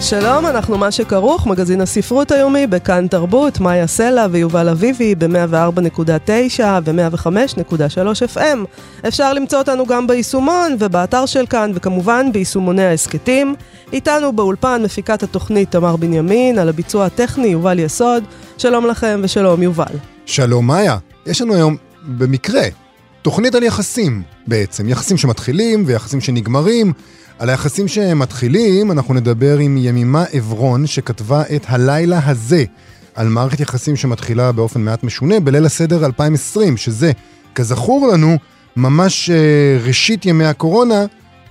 שלום, אנחנו מה שכרוך, מגזין הספרות היומי בכאן תרבות, מאיה סלע ויובל אביבי ב-104.9 ו-105.3 FM. אפשר למצוא אותנו גם ביישומון ובאתר של כאן, וכמובן ביישומוני ההסכתים. איתנו באולפן מפיקת התוכנית תמר בנימין, על הביצוע הטכני יובל יסוד. שלום לכם ושלום יובל. שלום מאיה, יש לנו היום במקרה תוכנית על יחסים בעצם, יחסים שמתחילים ויחסים שנגמרים. על היחסים שמתחילים, אנחנו נדבר עם ימימה עברון, שכתבה את הלילה הזה, על מערכת יחסים שמתחילה באופן מעט משונה בליל הסדר 2020, שזה, כזכור לנו, ממש uh, ראשית ימי הקורונה,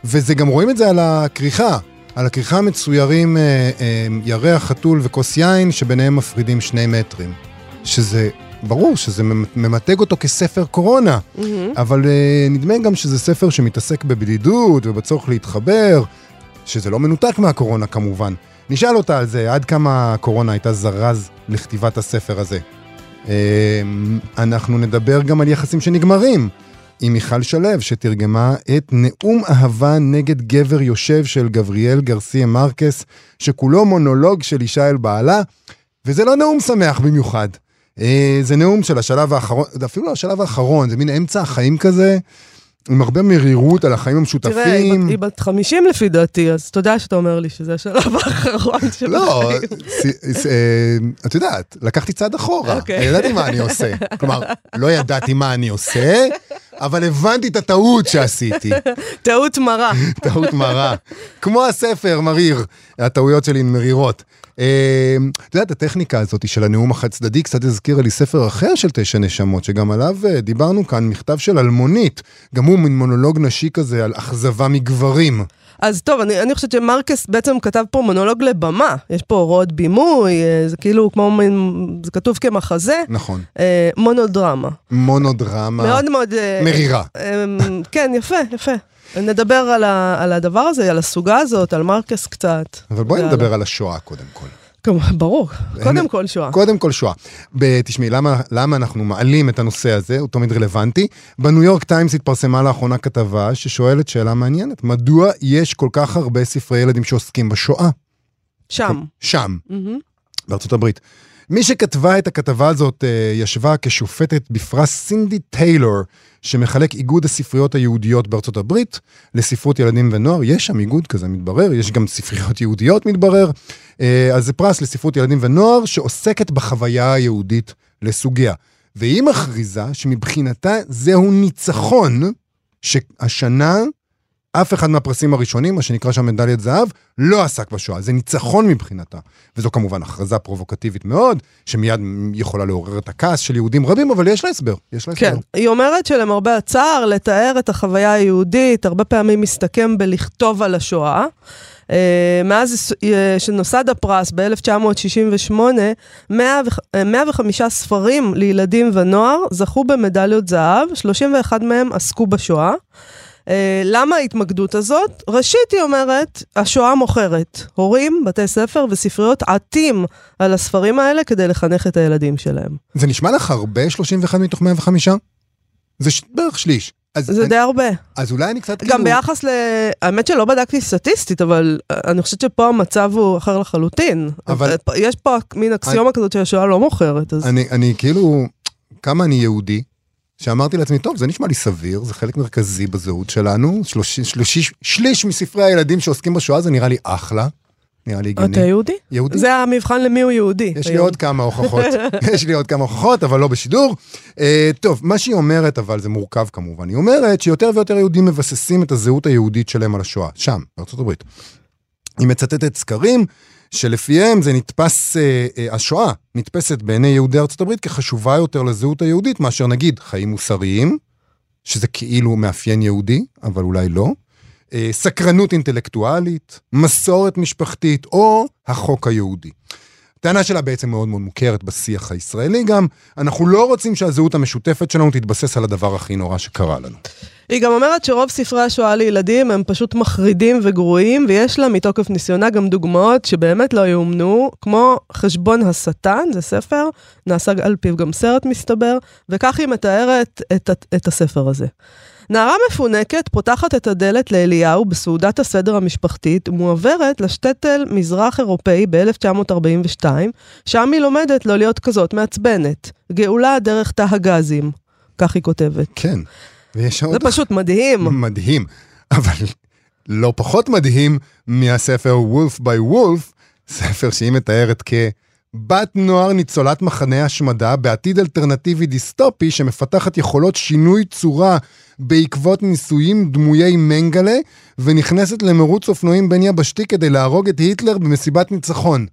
וזה גם רואים את זה על הכריכה. על הכריכה מצוירים uh, uh, ירח, חתול וכוס יין, שביניהם מפרידים שני מטרים. שזה ברור שזה ממתג אותו כספר קורונה, mm-hmm. אבל uh, נדמה גם שזה ספר שמתעסק בבדידות ובצורך להתחבר, שזה לא מנותק מהקורונה כמובן. נשאל אותה על זה, עד כמה הקורונה הייתה זרז לכתיבת הספר הזה. Uh, אנחנו נדבר גם על יחסים שנגמרים. עם מיכל שלו, שתרגמה את נאום אהבה נגד גבר יושב של גבריאל גרסיה מרקס, שכולו מונולוג של אישה אל בעלה, וזה לא נאום שמח במיוחד. אה, זה נאום של השלב האחרון, זה אפילו לא השלב האחרון, זה מין אמצע החיים כזה. עם הרבה מרירות על החיים המשותפים. תראה, היא בת 50 לפי דעתי, אז יודע שאתה אומר לי שזה השלב האחרון של לא, החיים. לא, את יודעת, לקחתי צעד אחורה. אוקיי. ידעתי מה אני עושה. כלומר, לא ידעתי מה אני עושה, אבל הבנתי את הטעות שעשיתי. טעות מרה. טעות מרה. כמו הספר, מריר. הטעויות שלי הן מרירות. אמ, את יודעת, הטכניקה הזאת של הנאום החד צדדי קצת הזכירה לי ספר אחר של תשע נשמות, שגם עליו אה, דיברנו כאן, מכתב של אלמונית. גם הוא מין מונולוג נשי כזה על אכזבה מגברים. אז טוב, אני, אני חושבת שמרקס בעצם כתב פה מונולוג לבמה. יש פה הוראות בימוי, אה, זה כאילו כמו, זה כתוב כמחזה. נכון. אה, מונודרמה. מונודרמה. מאוד מאוד... אה, מרירה. אה, כן, יפה, יפה. נדבר על, ה, על הדבר הזה, על הסוגה הזאת, על מרקס קצת. אבל בואי נדבר על השואה קודם כל. ברור, קודם כל שואה. קודם כל שואה. תשמעי, למה, למה אנחנו מעלים את הנושא הזה, הוא תמיד רלוונטי? בניו יורק טיימס התפרסמה לאחרונה כתבה ששואלת שאלה מעניינת, מדוע יש כל כך הרבה ספרי ילדים שעוסקים בשואה? שם. שם, mm-hmm. בארצות הברית. מי שכתבה את הכתבה הזאת אה, ישבה כשופטת בפרס סינדי טיילור, שמחלק איגוד הספריות היהודיות בארצות הברית לספרות ילדים ונוער. יש שם איגוד כזה, מתברר, יש גם ספריות יהודיות, מתברר. אה, אז זה פרס לספרות ילדים ונוער שעוסקת בחוויה היהודית לסוגיה. והיא מכריזה שמבחינתה זהו ניצחון שהשנה אף אחד מהפרסים הראשונים, מה שנקרא שם מדליית זהב, לא עסק בשואה. זה ניצחון מבחינתה. וזו כמובן הכרזה פרובוקטיבית מאוד, שמיד יכולה לעורר את הכעס של יהודים רבים, אבל יש לה הסבר. יש לה כן, הסבר. היא אומרת שלמרבה הצער, לתאר את החוויה היהודית, הרבה פעמים מסתכם בלכתוב על השואה. Uh, מאז uh, שנוסד הפרס ב-1968, 105 ספרים לילדים ונוער זכו במדליות זהב, 31 מהם עסקו בשואה. אה, למה ההתמקדות הזאת? ראשית, היא אומרת, השואה מוכרת. הורים, בתי ספר וספריות עטים על הספרים האלה כדי לחנך את הילדים שלהם. זה נשמע לך הרבה, 31 מתוך 105? זה ש... בערך שליש. אז זה אני, די הרבה. אז אולי אני קצת גם כאילו... ביחס ל... האמת שלא בדקתי סטטיסטית, אבל אני חושבת שפה המצב הוא אחר לחלוטין. אבל... יש פה מין אקסיומה אני... כזאת שהשואה לא מוכרת, אז... אני, אני כאילו... כמה אני יהודי, שאמרתי לעצמי, טוב, זה נשמע לי סביר, זה חלק מרכזי בזהות שלנו, שלוש, שלוש, שליש מספרי הילדים שעוסקים בשואה זה נראה לי אחלה. נראה לי הגיוני. אתה יהודי? יהודי. זה המבחן למי הוא יהודי. יש לי עוד כמה הוכחות, יש לי עוד כמה הוכחות, אבל לא בשידור. Uh, טוב, מה שהיא אומרת, אבל זה מורכב כמובן, היא אומרת שיותר ויותר יהודים מבססים את הזהות היהודית שלהם על השואה, שם, בארצות הברית. היא מצטטת סקרים שלפיהם זה נתפס, אה, אה, השואה נתפסת בעיני יהודי ארצות הברית כחשובה יותר לזהות היהודית מאשר נגיד חיים מוסריים, שזה כאילו מאפיין יהודי, אבל אולי לא, אה, סקרנות אינטלקטואלית, מסורת משפחתית או החוק היהודי. הטענה שלה בעצם מאוד מאוד מוכרת בשיח הישראלי גם. אנחנו לא רוצים שהזהות המשותפת שלנו תתבסס על הדבר הכי נורא שקרה לנו. היא גם אומרת שרוב ספרי השואה לילדים הם פשוט מחרידים וגרועים, ויש לה מתוקף ניסיונה גם דוגמאות שבאמת לא יאומנו, כמו חשבון השטן, זה ספר, נעשה על פיו גם סרט מסתבר, וכך היא מתארת את, את הספר הזה. נערה מפונקת פותחת את הדלת לאליהו בסעודת הסדר המשפחתית ומועברת לשטטל מזרח אירופאי ב-1942, שם היא לומדת לא להיות כזאת מעצבנת. גאולה דרך תא הגזים, כך היא כותבת. כן. ויש עוד... זה פשוט מדהים. מדהים, אבל לא פחות מדהים מהספר וולף ביי וולף, ספר שהיא מתארת כ... בת נוער ניצולת מחנה השמדה בעתיד אלטרנטיבי דיסטופי שמפתחת יכולות שינוי צורה בעקבות ניסויים דמויי מנגלה ונכנסת למרוץ אופנועים בין יבשתי כדי להרוג את היטלר במסיבת ניצחון.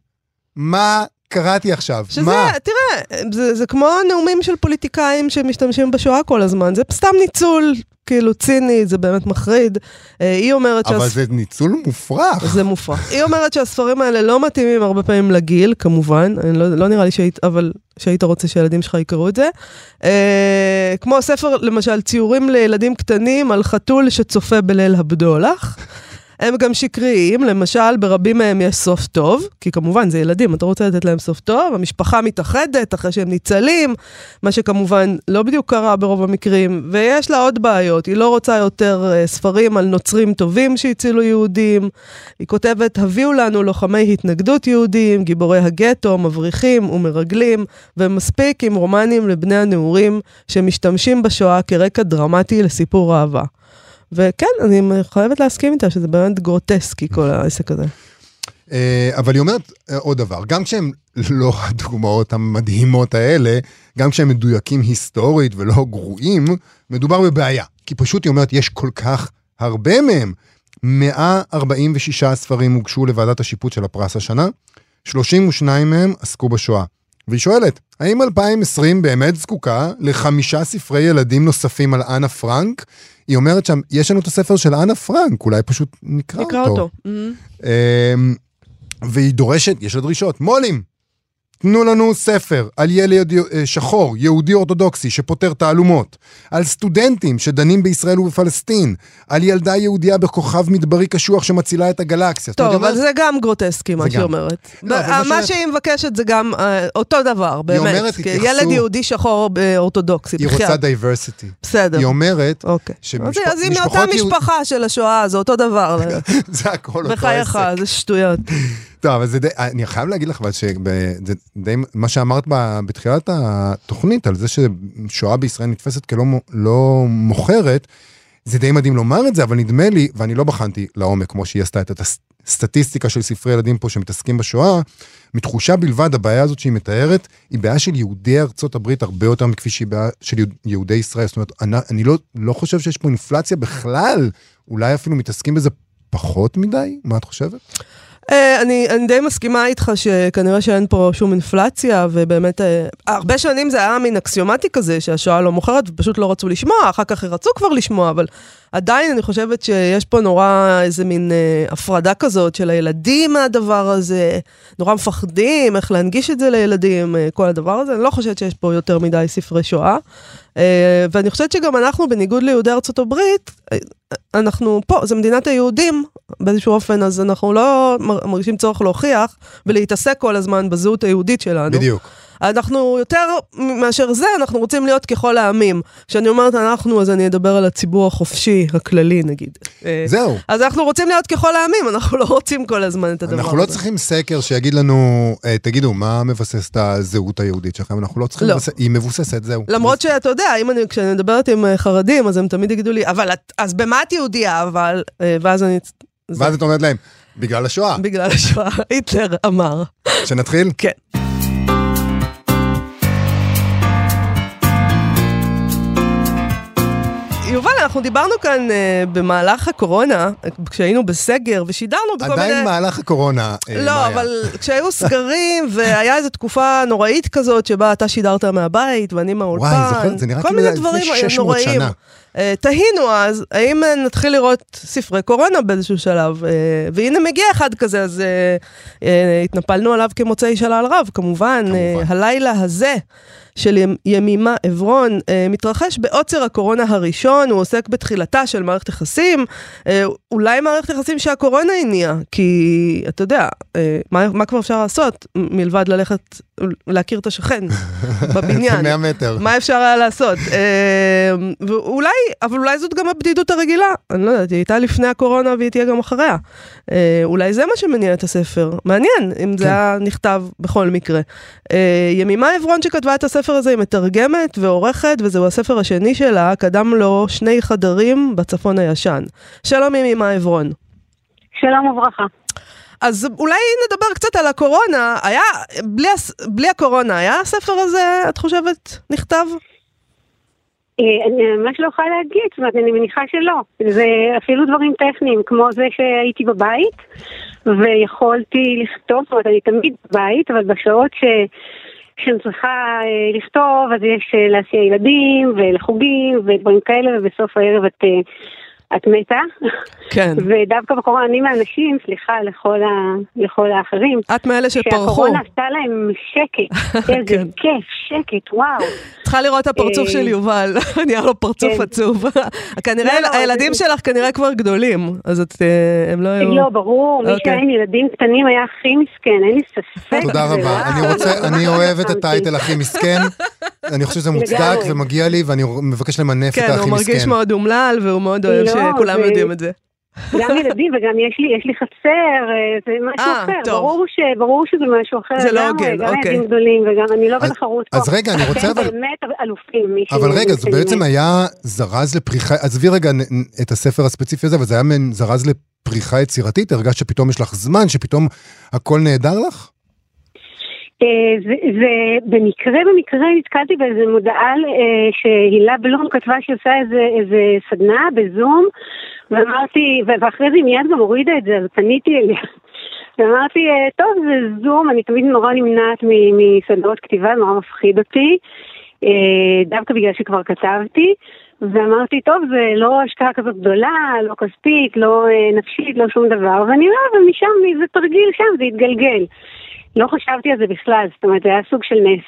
מה קראתי עכשיו? שזה, מה? תראה, זה, זה כמו נאומים של פוליטיקאים שמשתמשים בשואה כל הזמן, זה סתם ניצול כאילו ציני, זה באמת מחריד. אה, היא אומרת... אבל שהס... זה ניצול מופרך. זה מופרך. היא אומרת שהספרים האלה לא מתאימים הרבה פעמים לגיל, כמובן, לא, לא נראה לי שהיית, אבל שהיית רוצה שהילדים שלך יקראו את זה. אה, כמו ספר, למשל, ציורים לילדים קטנים על חתול שצופה בליל הבדולח. הם גם שקריים, למשל ברבים מהם יש סוף טוב, כי כמובן זה ילדים, אתה רוצה לתת להם סוף טוב, המשפחה מתאחדת אחרי שהם ניצלים, מה שכמובן לא בדיוק קרה ברוב המקרים, ויש לה עוד בעיות, היא לא רוצה יותר uh, ספרים על נוצרים טובים שהצילו יהודים, היא כותבת, הביאו לנו לוחמי התנגדות יהודים, גיבורי הגטו, מבריחים ומרגלים, ומספיק עם רומנים לבני הנעורים שמשתמשים בשואה כרקע דרמטי לסיפור אהבה. וכן, אני חייבת להסכים איתה שזה באמת גרוטסקי כל העסק הזה. אה, אבל היא אומרת אה, עוד דבר, גם כשהם לא הדוגמאות המדהימות האלה, גם כשהם מדויקים היסטורית ולא גרועים, מדובר בבעיה. כי פשוט היא אומרת, יש כל כך הרבה מהם. 146 ספרים הוגשו לוועדת השיפוט של הפרס השנה, 32 מהם עסקו בשואה. והיא שואלת, האם 2020 באמת זקוקה לחמישה ספרי ילדים נוספים על אנה פרנק? היא אומרת שם, יש לנו את הספר של אנה פרנק, אולי פשוט נקרא, נקרא אותו. נקרא אותו. אמ, והיא דורשת, יש לה דרישות, מו"לים, תנו לנו ספר על ילד אה, שחור, יהודי אורתודוקסי, שפותר תעלומות, על סטודנטים שדנים בישראל ובפלסטין, על ילדה יהודייה בכוכב מדברי קשוח שמצילה את הגלקסיה. טוב, אבל זה גם גרוטסקי, מה שהיא אומרת. לא, מה שהיא מבקשת זה גם אה, אותו דבר, באמת. היא אומרת, התייחסו... ילד יהודי שחור אורתודוקסי, היא רוצה diversity. בסדר. היא אומרת אוקיי. שמשפחות... אז היא מאותה משפחה של השואה, זה אותו דבר. זה הכל אותו עסק. בחייך, זה שטויות. טוב, אבל זה די, אני חייב להגיד לך, אבל שזה די, מה שאמרת בתחילת התוכנית, על זה ששואה בישראל נתפסת כלא לא מוכרת, זה די מדהים לומר את זה, אבל נדמה לי, ואני לא בחנתי לעומק כמו שהיא עשתה את הסטטיסטיקה של ספרי ילדים פה שמתעסקים בשואה, מתחושה בלבד, הבעיה הזאת שהיא מתארת, היא בעיה של יהודי ארצות הברית הרבה יותר מכפי שהיא בעיה של יהודי ישראל. זאת אומרת, אני, אני לא, לא חושב שיש פה אינפלציה בכלל, אולי אפילו מתעסקים בזה פחות מדי? מה את חושבת? Uh, אני, אני די מסכימה איתך שכנראה שאין פה שום אינפלציה, ובאמת, uh, הרבה שנים זה היה מין אקסיומטי כזה, שהשואה לא מוכרת ופשוט לא רצו לשמוע, אחר כך רצו כבר לשמוע, אבל עדיין אני חושבת שיש פה נורא איזה מין uh, הפרדה כזאת של הילדים מהדבר הזה, נורא מפחדים איך להנגיש את זה לילדים, uh, כל הדבר הזה. אני לא חושבת שיש פה יותר מדי ספרי שואה. Uh, ואני חושבת שגם אנחנו, בניגוד ליהודי ארצות הברית, אנחנו פה, זה מדינת היהודים באיזשהו אופן, אז אנחנו לא מרגישים צורך להוכיח ולהתעסק כל הזמן בזהות היהודית שלנו. בדיוק. אנחנו יותר מאשר זה, אנחנו רוצים להיות ככל העמים. כשאני אומרת אנחנו, אז אני אדבר על הציבור החופשי, הכללי נגיד. אה, זהו. אז אנחנו רוצים להיות ככל העמים, אנחנו לא רוצים כל הזמן את הדבר הזה. אנחנו לא צריכים סקר שיגיד לנו, אה, תגידו, מה מבסס את הזהות היהודית שלכם? אנחנו לא צריכים, לא. לבסס, היא מבוססת, זהו. למרות שאתה יודע, אני, כשאני מדברת עם אה, חרדים, אז הם תמיד יגידו לי, אבל את, אז במה את יהודייה? אבל, ואז אני... ואז את אומרת להם, בגלל השואה. בגלל השואה, היטלר אמר. שנתחיל? כן. יובל, אנחנו דיברנו כאן uh, במהלך הקורונה, כשהיינו בסגר ושידרנו בכל מיני... עדיין במהלך הקורונה, uh, לא, מאיה. אבל כשהיו סגרים והיה איזו תקופה נוראית כזאת שבה אתה שידרת מהבית ואני מהאולפן. וואי, זוכרת, זה נראה כאילו לפני 600 שנה. אה, תהינו אז, האם נתחיל לראות ספרי קורונה באיזשהו שלב? אה, והנה מגיע אחד כזה, אז התנפלנו עליו כמוצאי שלל רב, כמובן. כמובן. הלילה הזה. של ימימה עברון אה, מתרחש בעוצר הקורונה הראשון, הוא עוסק בתחילתה של מערכת יחסים, אה, אולי מערכת יחסים שהקורונה הניעה, כי אתה יודע, אה, מה, מה כבר אפשר לעשות מלבד ללכת להכיר את השכן בבניין? 100 מטר. מה אפשר היה לעשות? ואולי, אבל אולי זאת גם הבדידות הרגילה, אני לא יודעת, היא הייתה לפני הקורונה והיא תהיה גם אחריה. אולי זה מה שמניע את הספר, מעניין אם כן. זה היה נכתב בכל מקרה. ימימה עברון שכתבה את הספר, הספר הזה היא מתרגמת ועורכת, וזהו הספר השני שלה, קדם לו שני חדרים בצפון הישן. שלום ימימה עברון. שלום וברכה. אז אולי נדבר קצת על הקורונה. היה, בלי, בלי הקורונה, היה הספר הזה, את חושבת, נכתב? אה, אני ממש לא יכולה להגיד, זאת אומרת, אני מניחה שלא. זה אפילו דברים טכניים, כמו זה שהייתי בבית, ויכולתי לכתוב, זאת אומרת, אני תמיד בבית, אבל בשעות ש... כשאני צריכה אה, לכתוב, אז יש אה, להסיע ילדים ולחוגים ודברים כאלה, ובסוף הערב את... אה, את מתה. כן. ודווקא בקורונה, אני מהאנשים, סליחה לכל, ה, לכל האחרים. את מאלה שפרחו. שהקורונה עשתה להם שקט. איזה כן. כיף, שקט, וואו. צריכה לראות את הפרצוף של יובל, נהיה לו פרצוף כן. עצוב. כנראה, לא, לא, הילדים שלך כנראה כבר גדולים, אז את, הם לא היו... לא, ברור, מי אוקיי. שהיה עם ילדים קטנים היה הכי מסכן, אין לי ספק. תודה רבה, אני רוצה, אני אוהב את הטייטל הכי מסכן. אני חושב שזה מוצדק ומגיע לי, ואני מבקש למנף את הכי מסכן. כן, הוא מרגיש מאוד אומלל, והוא מאוד אוהב לא, שכולם יודעים את זה. גם ילדים וגם יש לי, יש לי חצר, אה, זה משהו 아, אה, אחר, ברור, ש, ברור שזה משהו אחר זה לא הוגן, גם אוקיי. ילדים גדולים וגם אני לא בתחרות פה. אז רגע, אני רוצה אבל... אתם באמת אלופים. אבל רגע, זה בעצם היה זרז לפריחה, עזבי רגע את הספר הספציפי הזה, אבל זה היה זרז לפריחה יצירתית? הרגשת שפתאום יש לך זמן, שפתאום הכל נהדר לך? ובמקרה במקרה נתקלתי באיזה מודעה אה, שהילה בלום כתבה שעושה איזה, איזה סדנה בזום ואמרתי, ואחרי זה מיד גם הורידה את זה, אז פניתי אליה. ואמרתי, אה, טוב, זה זום, אני תמיד נורא נמנעת מסדרות כתיבה, נורא מפחיד אותי, אה, דווקא בגלל שכבר כתבתי. ואמרתי, טוב, זה לא השקעה כזאת גדולה, לא כספית, לא נפשית, לא שום דבר, ואני לא, ומשם זה תרגיל שם, זה התגלגל. לא חשבתי על זה בכלל, זאת אומרת, זה היה סוג של נס.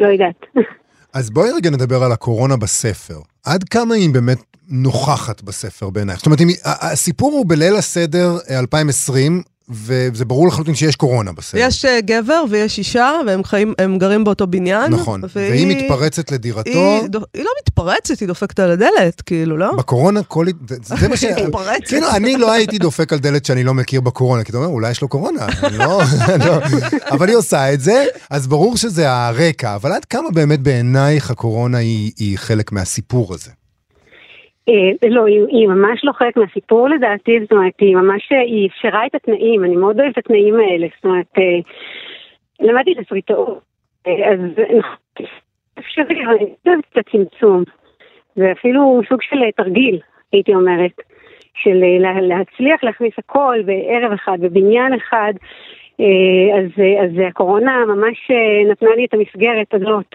לא יודעת. אז בואי רגע נדבר על הקורונה בספר. עד כמה היא באמת נוכחת בספר בעינייך? זאת אומרת, הסיפור הוא בליל הסדר 2020, וזה ברור לחלוטין שיש קורונה בסדר. יש uh, גבר ויש אישה, והם חיים, הם גרים באותו בניין. נכון, והיא, והיא מתפרצת לדירתו. היא, היא לא מתפרצת, היא דופקת על הדלת, כאילו, לא? בקורונה כל... זה מה ש... מתפרצת. כאילו, אני לא הייתי דופק על דלת שאני לא מכיר בקורונה, כי אתה אומר, אולי יש לו קורונה, לא, לא... אבל היא עושה את זה, אז ברור שזה הרקע, אבל עד כמה באמת בעינייך הקורונה היא, היא חלק מהסיפור הזה? אה, לא, היא, היא ממש לא חלק מהסיפור לדעתי, זאת אומרת, היא ממש, אה, היא אפשרה את התנאים, אני מאוד אוהבת את התנאים האלה, זאת אומרת, אה, למדתי תסריטאות, אז אפשרי, אבל אני אוהבת את הצמצום, זה אפילו סוג של תרגיל, הייתי אומרת, של להצליח להכניס הכל בערב אחד, בבניין אחד, אז, אז הקורונה ממש נתנה לי את המסגרת הזאת.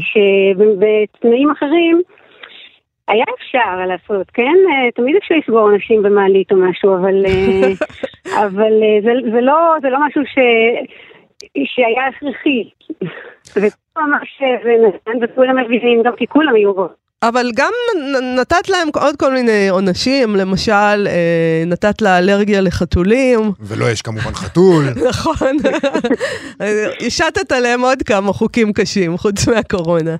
שבתנאים אחרים, היה אפשר לעשות, כן? אה, תמיד אפשר לסגור אנשים במעלית או משהו, אבל, אה, אבל אה, זה, זה, לא, זה לא משהו ש, שהיה הכרחי. וממש נתן, וכולם מבינים, גם כי כולם היו בו. אבל גם נתת להם עוד כל מיני עונשים, למשל, נתת לה אלרגיה לחתולים. ולא יש כמובן חתול. נכון. השתת עליהם עוד כמה חוקים קשים, חוץ מהקורונה.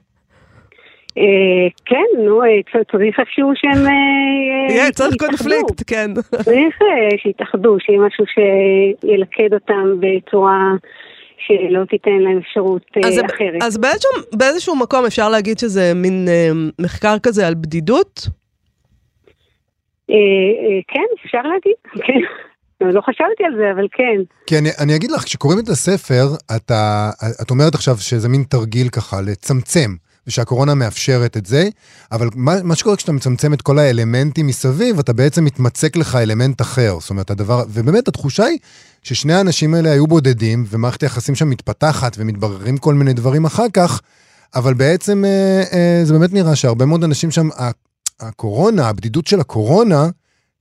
אה, כן, נו, אה, צריך איכשהו שהם... אה, צריך קונפליקט, כן. צריך שיתאחדו, שיהיה משהו שילכד אותם בצורה שלא תיתן להם אפשרות אחרת. אז באיזשהו מקום אפשר להגיד שזה מין מחקר כזה על בדידות? כן, אפשר להגיד, כן. לא חשבתי על זה, אבל כן. כי אני, אני אגיד לך, כשקוראים את הספר, אתה, את אומרת עכשיו שזה מין תרגיל ככה, לצמצם. ושהקורונה מאפשרת את זה, אבל מה, מה שקורה כשאתה מצמצם את כל האלמנטים מסביב, אתה בעצם מתמצק לך אלמנט אחר. זאת אומרת, הדבר, ובאמת התחושה היא ששני האנשים האלה היו בודדים, ומערכת היחסים שם מתפתחת ומתבררים כל מיני דברים אחר כך, אבל בעצם אה, אה, זה באמת נראה שהרבה מאוד אנשים שם, הקורונה, הבדידות של הקורונה,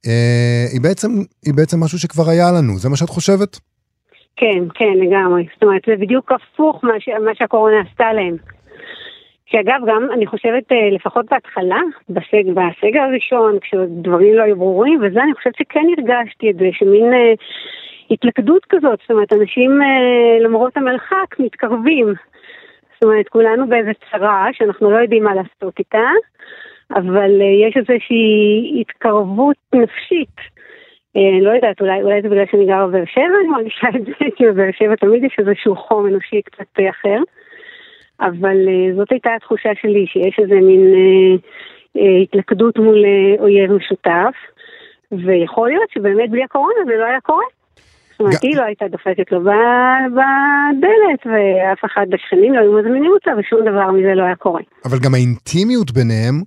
אה, היא, בעצם, היא בעצם משהו שכבר היה לנו, זה מה שאת חושבת? כן, כן, לגמרי. זאת אומרת, זה בדיוק הפוך מה, ש... מה שהקורונה עשתה להם. שאגב, גם אני חושבת, אה, לפחות בהתחלה, בסג, בסגר הראשון, כשדברים לא היו ברורים, וזה אני חושבת שכן הרגשתי את זה, שמין אה, התלכדות כזאת, זאת אומרת, אנשים אה, למרות המרחק מתקרבים. זאת אומרת, כולנו באיזה צרה שאנחנו לא יודעים מה לעשות איתה, אבל אה, יש איזושהי התקרבות נפשית. אה, לא יודעת, אולי, אולי זה בגלל שאני גרה בבאר שבע, אני מרגישה את זה, כי בבאר שבע תמיד יש איזשהו חום אנושי קצת אחר. אבל uh, זאת הייתה התחושה שלי, שיש איזה מין uh, uh, התלכדות מול אויב משותף, ויכול להיות שבאמת בלי הקורונה זה לא היה קורה. זאת אומרת, היא לא הייתה דופקת לו בדלת, ואף אחד בשכנים לא היו מזמינים אותה, ושום דבר מזה לא היה קורה. אבל גם האינטימיות ביניהם,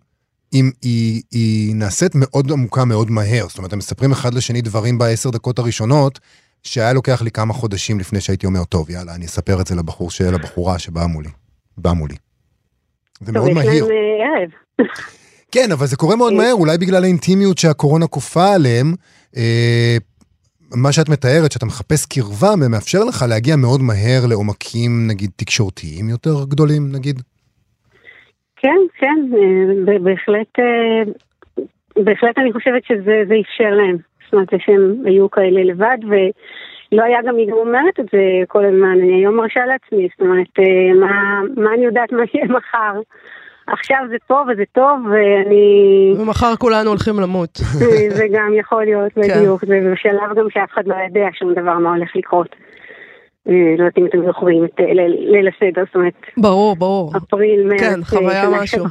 אם היא, היא נעשית מאוד עמוקה מאוד מהר. זאת אומרת, הם מספרים אחד לשני דברים בעשר דקות הראשונות, שהיה לוקח לי כמה חודשים לפני שהייתי אומר, טוב, יאללה, אני אספר את זה לבחור, לבחורה שבאה מולי. בא מולי. זה מאוד מהיר. אה. כן, אבל זה קורה מאוד מהר, אולי בגלל האינטימיות שהקורונה כופה עליהם. אה, מה שאת מתארת, שאתה מחפש קרבה, ומאפשר לך להגיע מאוד מהר לעומקים, נגיד, תקשורתיים יותר גדולים, נגיד. כן, כן, אה, בהחלט, בהחלט אני חושבת שזה זה אפשר להם. זאת אומרת, שהם היו כאלה לבד, ולא היה גם, היא גם אומרת את זה כל הזמן, אני היום מרשה לעצמי, זאת אומרת, אה, מה, מה אני יודעת מה יהיה מחר? עכשיו זה פה וזה טוב, ואני... ומחר כולנו הולכים למות. זה גם יכול להיות, כן. בדיוק, זה בשלב גם שאף אחד לא יודע שום דבר מה הולך לקרות. אה, לא יודעת אם אתם זוכרים את ליל הסדר, זאת אומרת, ברור, ברור. אפריל, מרץ, כן, אה, חוויה משהו.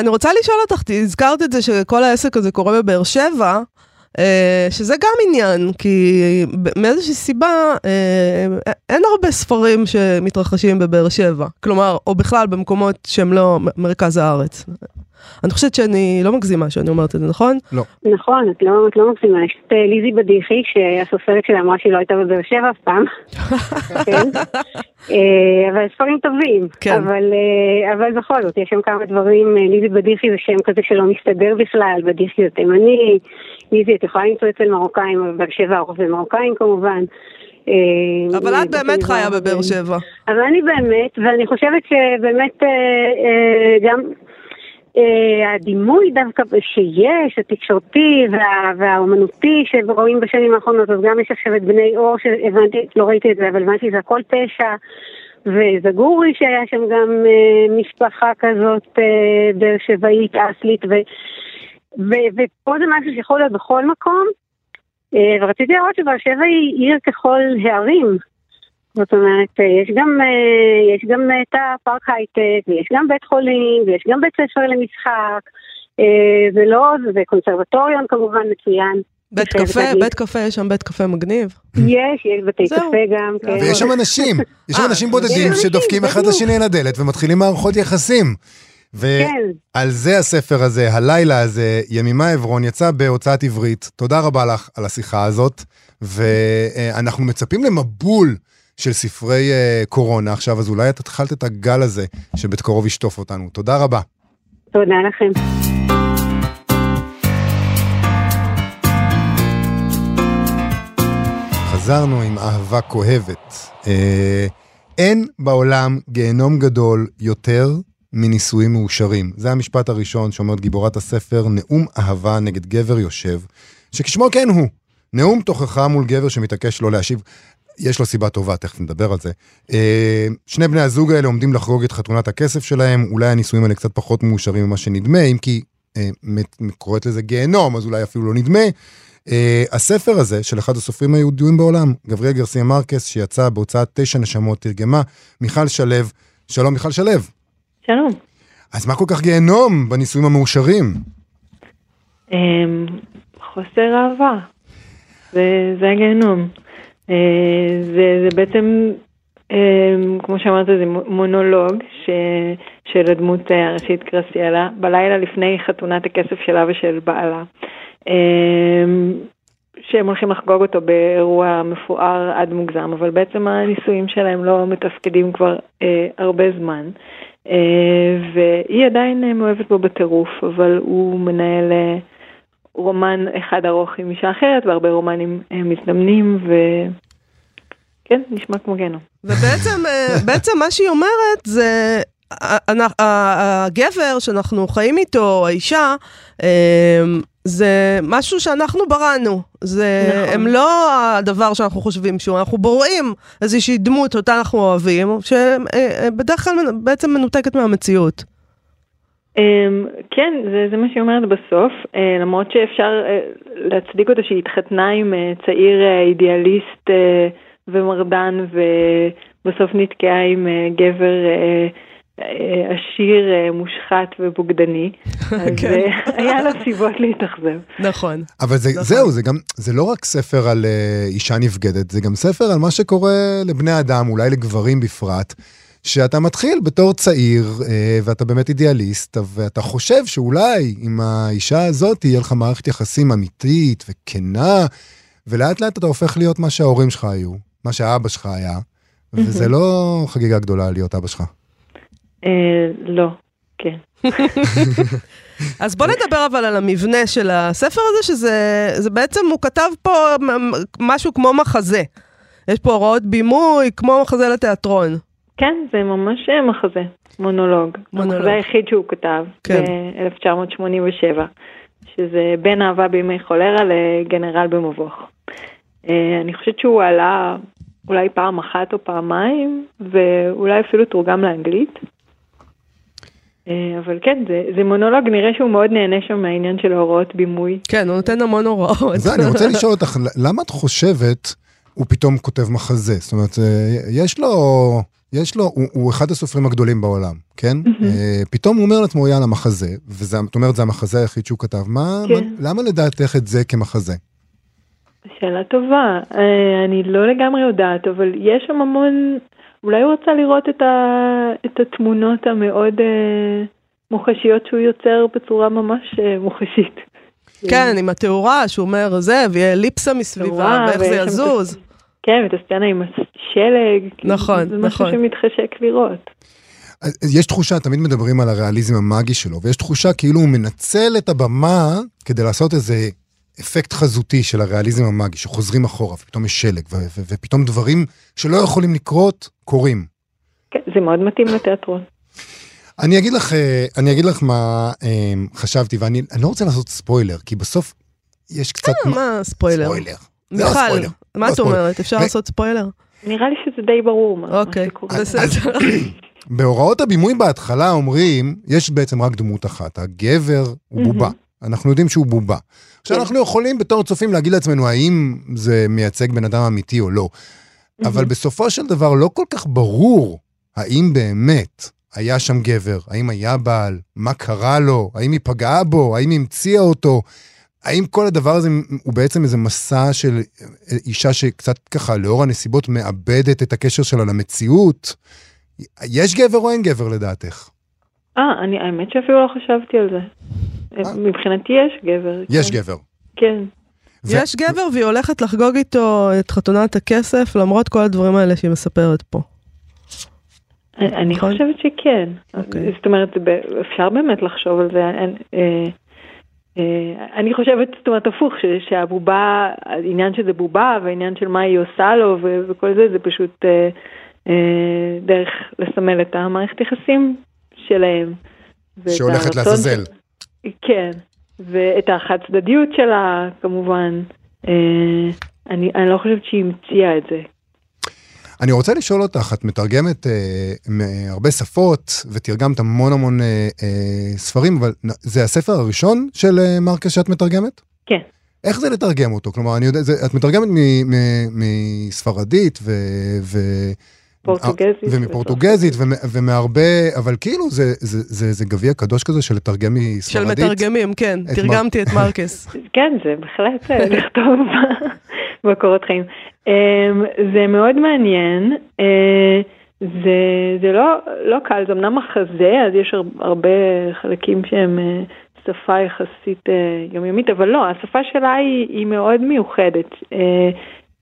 אני רוצה לשאול אותך, הזכרת את זה שכל העסק הזה קורה בבאר שבע, שזה גם עניין, כי מאיזושהי סיבה אה, אין הרבה ספרים שמתרחשים בבאר שבע. כלומר, או בכלל במקומות שהם לא מרכז הארץ. אני חושבת שאני לא מגזימה שאני אומרת את זה, נכון? נכון, את לא, את לא מגזימה, יש את אה, ליזי בדיחי, שהסופרת שלה אמרה שהיא לא הייתה בבאר שבע אף פעם, כן? אה, אבל ספרים טובים, כן. אבל, אה, אבל בכל זאת, יש שם כמה דברים, ליזי בדיחי זה שם כזה שלא מסתדר בכלל, בדיחי זה תימני, ליזי את יכולה למצוא אצל מרוקאים, אבל באר שבע הרוב זה מרוקאים כמובן. אבל את באמת חיה בבאר שבע. אבל אני באמת, ואני חושבת שבאמת גם הדימוי דווקא שיש, התקשורתי וה, והאומנותי שרואים בשנים האחרונות, אז גם יש עכשיו את בני אור שהבנתי, לא ראיתי את זה, אבל הבנתי שזה הכל פשע. וזגורי שהיה שם גם אה, משפחה כזאת אה, באר שבעית, אסלית, ו, ו, ופה זה משהו שיכול להיות בכל מקום. אה, ורציתי להראות שבאר שבע היא עיר ככל הערים. זאת אומרת, אה, יש גם, אה, יש גם את הפארק הייטק, ויש גם בית חולים, ויש גם בית ספר למשחק. אה, זה לא, זה קונסרבטוריון כמובן מצוין. בית קפה, להגיד. בית קפה, יש שם בית קפה מגניב. יש, יש בתי. קפה גם. כן. ויש שם אנשים, יש שם אה, אנשים בודדים שדופקים אחד. לשני על הדלת ומתחילים מערכות יחסים. כן. ועל זה הספר הזה, הלילה הזה, ימימה עברון, יצא בהוצאת עברית. תודה רבה לך על השיחה הזאת, ואנחנו מצפים למבול של ספרי אה, קורונה עכשיו, אז אולי את התחלת את הגל הזה שבקרוב ישטוף אותנו. תודה רבה. תודה לכם. חזרנו עם אהבה כואבת. אה, אין בעולם גיהנום גדול יותר מנישואים מאושרים. זה המשפט הראשון שאומרת גיבורת הספר, נאום אהבה נגד גבר יושב, שכשמו כן הוא, נאום תוכחה מול גבר שמתעקש לא להשיב. יש לו סיבה טובה, תכף נדבר על זה. אה, שני בני הזוג האלה עומדים לחגוג את חתונת הכסף שלהם, אולי הנישואים האלה קצת פחות מאושרים ממה שנדמה, אם כי אה, קוראת לזה גיהנום, אז אולי אפילו לא נדמה. Uh, הספר הזה, של אחד הסופרים היהודיים בעולם, גבריאל גרסיה מרקס, שיצא בהוצאת תשע נשמות, תרגמה מיכל שלו. שלום, מיכל שלו. שלום. אז מה כל כך גיהנום בנישואים המאושרים? אמ, חוסר אהבה. זה, זה הגיהנום. אה, זה, זה בעצם, אמ, כמו שאמרת, זה מו- מונולוג ש, של הדמות אה, הראשית קרסיאלה, בלילה לפני חתונת הכסף שלה ושל בעלה. שהם הולכים לחגוג אותו באירוע מפואר עד מוגזם, אבל בעצם הנישואים שלהם לא מתפקדים כבר אה, הרבה זמן. והיא עדיין מאוהבת בו בטירוף, אבל הוא מנהל רומן אחד ארוך עם אישה אחרת, והרבה רומנים מזדמנים, וכן, נשמע כמו גנו. ובעצם בעצם מה שהיא אומרת זה... הגבר שאנחנו חיים איתו, האישה, זה משהו שאנחנו בראנו. זה, נכון. הם לא הדבר שאנחנו חושבים שהוא, אנחנו בוראים איזושהי דמות אותה אנחנו אוהבים, שבדרך כלל בעצם מנותקת מהמציאות. כן, זה, זה מה שהיא אומרת בסוף, למרות שאפשר להצדיק אותה שהיא התחתנה עם צעיר אידיאליסט ומרדן ובסוף נתקעה עם גבר אה, עשיר, אה, מושחת ובוגדני, אז כן. אה, היה לה סיבות להתאכזב. נכון. אבל זה, נכון. זהו, זה גם, זה לא רק ספר על אישה נבגדת, זה גם ספר על מה שקורה לבני אדם, אולי לגברים בפרט. שאתה מתחיל בתור צעיר, ואתה באמת אידיאליסט, ואתה חושב שאולי עם האישה הזאת יהיה לך מערכת יחסים אמיתית וכנה, ולאט לאט אתה הופך להיות מה שההורים שלך היו, מה שאבא שלך היה, וזה לא חגיגה גדולה להיות אבא שלך. אה, לא, כן. אז בוא נדבר אבל על המבנה של הספר הזה, שזה בעצם, הוא כתב פה משהו כמו מחזה. יש פה הוראות בימוי, כמו מחזה לתיאטרון. כן, זה ממש אה, מחזה, מונולוג. מונולוג. המחזה היחיד שהוא כתב, כן. ב-1987, שזה בין אהבה בימי חולרה לגנרל במבוך. אה, אני חושבת שהוא עלה אולי פעם אחת או פעמיים, ואולי אפילו תורגם לאנגלית. אה, אבל כן, זה, זה מונולוג, נראה שהוא מאוד נהנה שם מהעניין של ההוראות בימוי. כן, הוא נותן המון הוראות. זה, אני רוצה לשאול אותך, למה את חושבת הוא פתאום כותב מחזה? זאת אומרת, יש לו, יש לו, הוא, הוא אחד הסופרים הגדולים בעולם, כן? Mm-hmm. פתאום הוא אומר לעצמו, יאללה, מחזה, ואת אומרת, זה המחזה היחיד שהוא כתב. מה, כן. מה, למה לדעתך את זה כמחזה? שאלה טובה. אני לא לגמרי יודעת, אבל יש שם המון... אולי הוא רצה לראות את, ה, את התמונות המאוד אה, מוחשיות שהוא יוצר בצורה ממש אה, מוחשית. כן, עם התאורה, שהוא אומר זה, ויהיה ליפסה מסביבה, ואיך זה יזוז. את, כן, ואת הסצנה עם השלג. נכון, זה נכון. זה משהו שמתחשק לראות. יש תחושה, תמיד מדברים על הריאליזם המאגי שלו, ויש תחושה כאילו הוא מנצל את הבמה כדי לעשות איזה אפקט חזותי של הריאליזם המאגי, שחוזרים אחורה, ופתאום יש שלג, ופתאום דברים שלא יכולים לקרות, קורים. כן, זה מאוד מתאים לתיאטרון. אני אגיד לך, אה, אני אגיד לך מה אה, חשבתי, ואני לא רוצה לעשות ספוילר, כי בסוף יש קצת... אה, מה ספוילר? ספוילר. מיכל, מה לא את אומרת? אפשר לעשות ספוילר? נראה לי שזה די ברור מה אוקיי, בסדר. בהוראות הבימוי בהתחלה אומרים, יש בעצם רק דמות אחת, הגבר הוא בובה. אנחנו יודעים שהוא בובה. עכשיו כן. אנחנו יכולים בתור צופים להגיד לעצמנו האם זה מייצג בן אדם אמיתי או לא. אבל בסופו של דבר לא כל כך ברור האם באמת היה שם גבר, האם היה בעל, מה קרה לו, האם היא פגעה בו, האם היא המציאה אותו, האם כל הדבר הזה הוא בעצם איזה מסע של אישה שקצת ככה לאור הנסיבות מאבדת את הקשר שלה למציאות? יש גבר או אין גבר לדעתך? אה, אני, האמת שאפילו לא חשבתי על זה. אה? מבחינתי יש גבר. יש כן. גבר. כן. ו... יש גבר והיא הולכת לחגוג איתו את חתונת הכסף, למרות כל הדברים האלה שהיא מספרת פה. אני נכון? חושבת שכן. Okay. אוקיי. זאת אומרת, אפשר באמת לחשוב על זה. אני, אה, אה, אני חושבת, זאת אומרת, הפוך, שהבובה, העניין שזה בובה והעניין של מה היא עושה לו וכל זה, זה פשוט דרך לסמל את המערכת יחסים שלהם. שהולכת לעזאזל. כן, ואת החד צדדיות שלה, כמובן. אה, אני, אני לא חושבת שהיא המציאה את זה. אני רוצה לשאול אותך, את מתרגמת אה, מהרבה שפות ותרגמת המון המון אה, אה, ספרים, אבל זה הספר הראשון של אה, מרקס שאת מתרגמת? כן. איך זה לתרגם אותו? כלומר, אני יודע, זה, את מתרגמת מספרדית ו... ו פורטוגזית. ומפורטוגזית ומהרבה, אבל כאילו זה, זה, זה, זה גביע קדוש כזה של לתרגם מספרדית. של מתרגמים, כן, תרגמתי את מרקס. כן, זה בהחלט אה, לכתוב בקורות חיים. אמ, זה מאוד מעניין. אה, זה, זה לא, לא קל, זה אמנם מחזה, אז יש הרבה חלקים שהם אה, שפה יחסית יומיומית, אבל לא, השפה שלה היא, היא מאוד מיוחדת.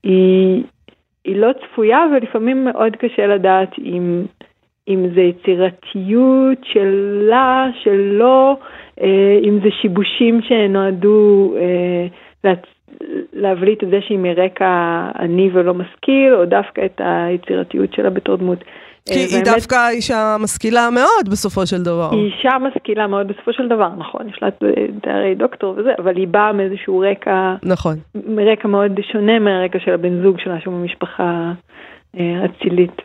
היא, היא לא צפויה ולפעמים מאוד קשה לדעת אם, אם זה יצירתיות שלה, שלו, אה, אם זה שיבושים שנועדו אה, להבליט את זה שהיא מרקע עני ולא משכיל, או דווקא את היצירתיות שלה בתור דמות. כי היא באמת, דווקא אישה משכילה מאוד בסופו של דבר. היא אישה משכילה מאוד בסופו של דבר, נכון, יש לה תארי דוקטור וזה, אבל היא באה מאיזשהו רקע, נכון, מרקע מאוד שונה מהרקע של הבן זוג שלה, שהוא ממשפחה אה, אצילית